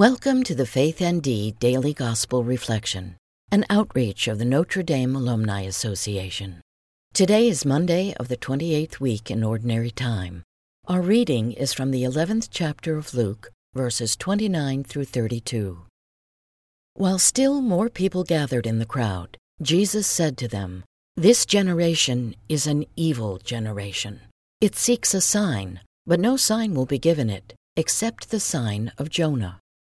Welcome to the Faith ND Daily Gospel Reflection, an outreach of the Notre Dame Alumni Association. Today is Monday of the 28th week in Ordinary Time. Our reading is from the 11th chapter of Luke, verses 29 through 32. While still more people gathered in the crowd, Jesus said to them, This generation is an evil generation. It seeks a sign, but no sign will be given it except the sign of Jonah.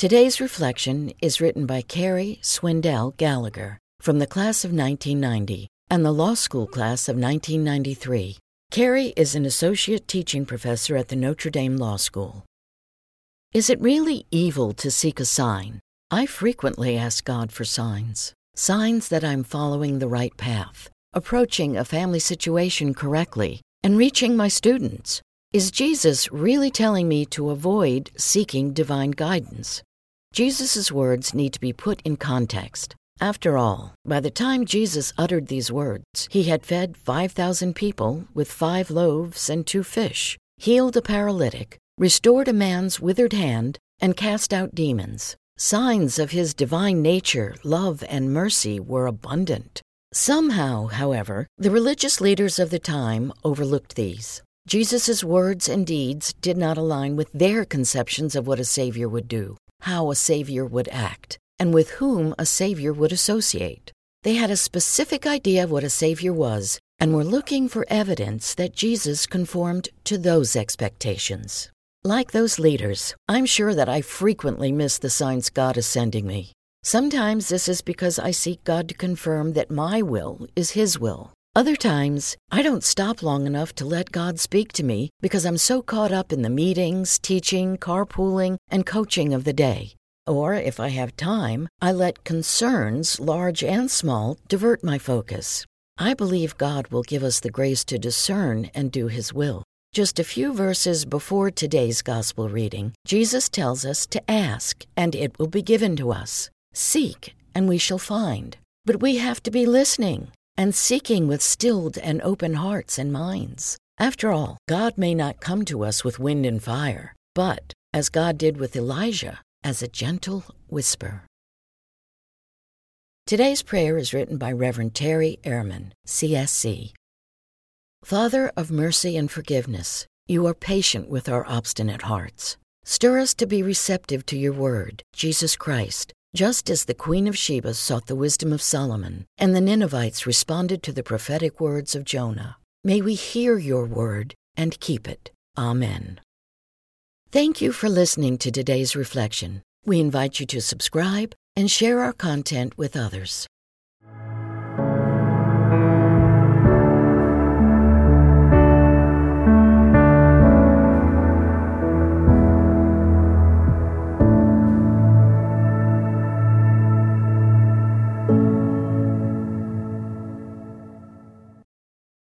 Today's reflection is written by Carrie Swindell Gallagher from the class of 1990 and the law school class of 1993. Carrie is an associate teaching professor at the Notre Dame Law School. Is it really evil to seek a sign? I frequently ask God for signs. Signs that I'm following the right path, approaching a family situation correctly, and reaching my students. Is Jesus really telling me to avoid seeking divine guidance? Jesus' words need to be put in context. After all, by the time Jesus uttered these words, he had fed 5,000 people with five loaves and two fish, healed a paralytic, restored a man's withered hand, and cast out demons. Signs of his divine nature, love, and mercy were abundant. Somehow, however, the religious leaders of the time overlooked these. Jesus' words and deeds did not align with their conceptions of what a Savior would do how a Savior would act, and with whom a Savior would associate. They had a specific idea of what a Savior was and were looking for evidence that Jesus conformed to those expectations. Like those leaders, I'm sure that I frequently miss the signs God is sending me. Sometimes this is because I seek God to confirm that my will is His will. Other times, I don't stop long enough to let God speak to me because I'm so caught up in the meetings, teaching, carpooling, and coaching of the day. Or, if I have time, I let concerns, large and small, divert my focus. I believe God will give us the grace to discern and do His will. Just a few verses before today's Gospel reading, Jesus tells us to ask, and it will be given to us. Seek, and we shall find. But we have to be listening and seeking with stilled and open hearts and minds. After all, God may not come to us with wind and fire, but, as God did with Elijah, as a gentle whisper. Today's prayer is written by Reverend Terry Ehrman, CSC. Father of mercy and forgiveness, you are patient with our obstinate hearts. Stir us to be receptive to your word, Jesus Christ, just as the Queen of Sheba sought the wisdom of Solomon, and the Ninevites responded to the prophetic words of Jonah, may we hear your word and keep it. Amen. Thank you for listening to today's reflection. We invite you to subscribe and share our content with others.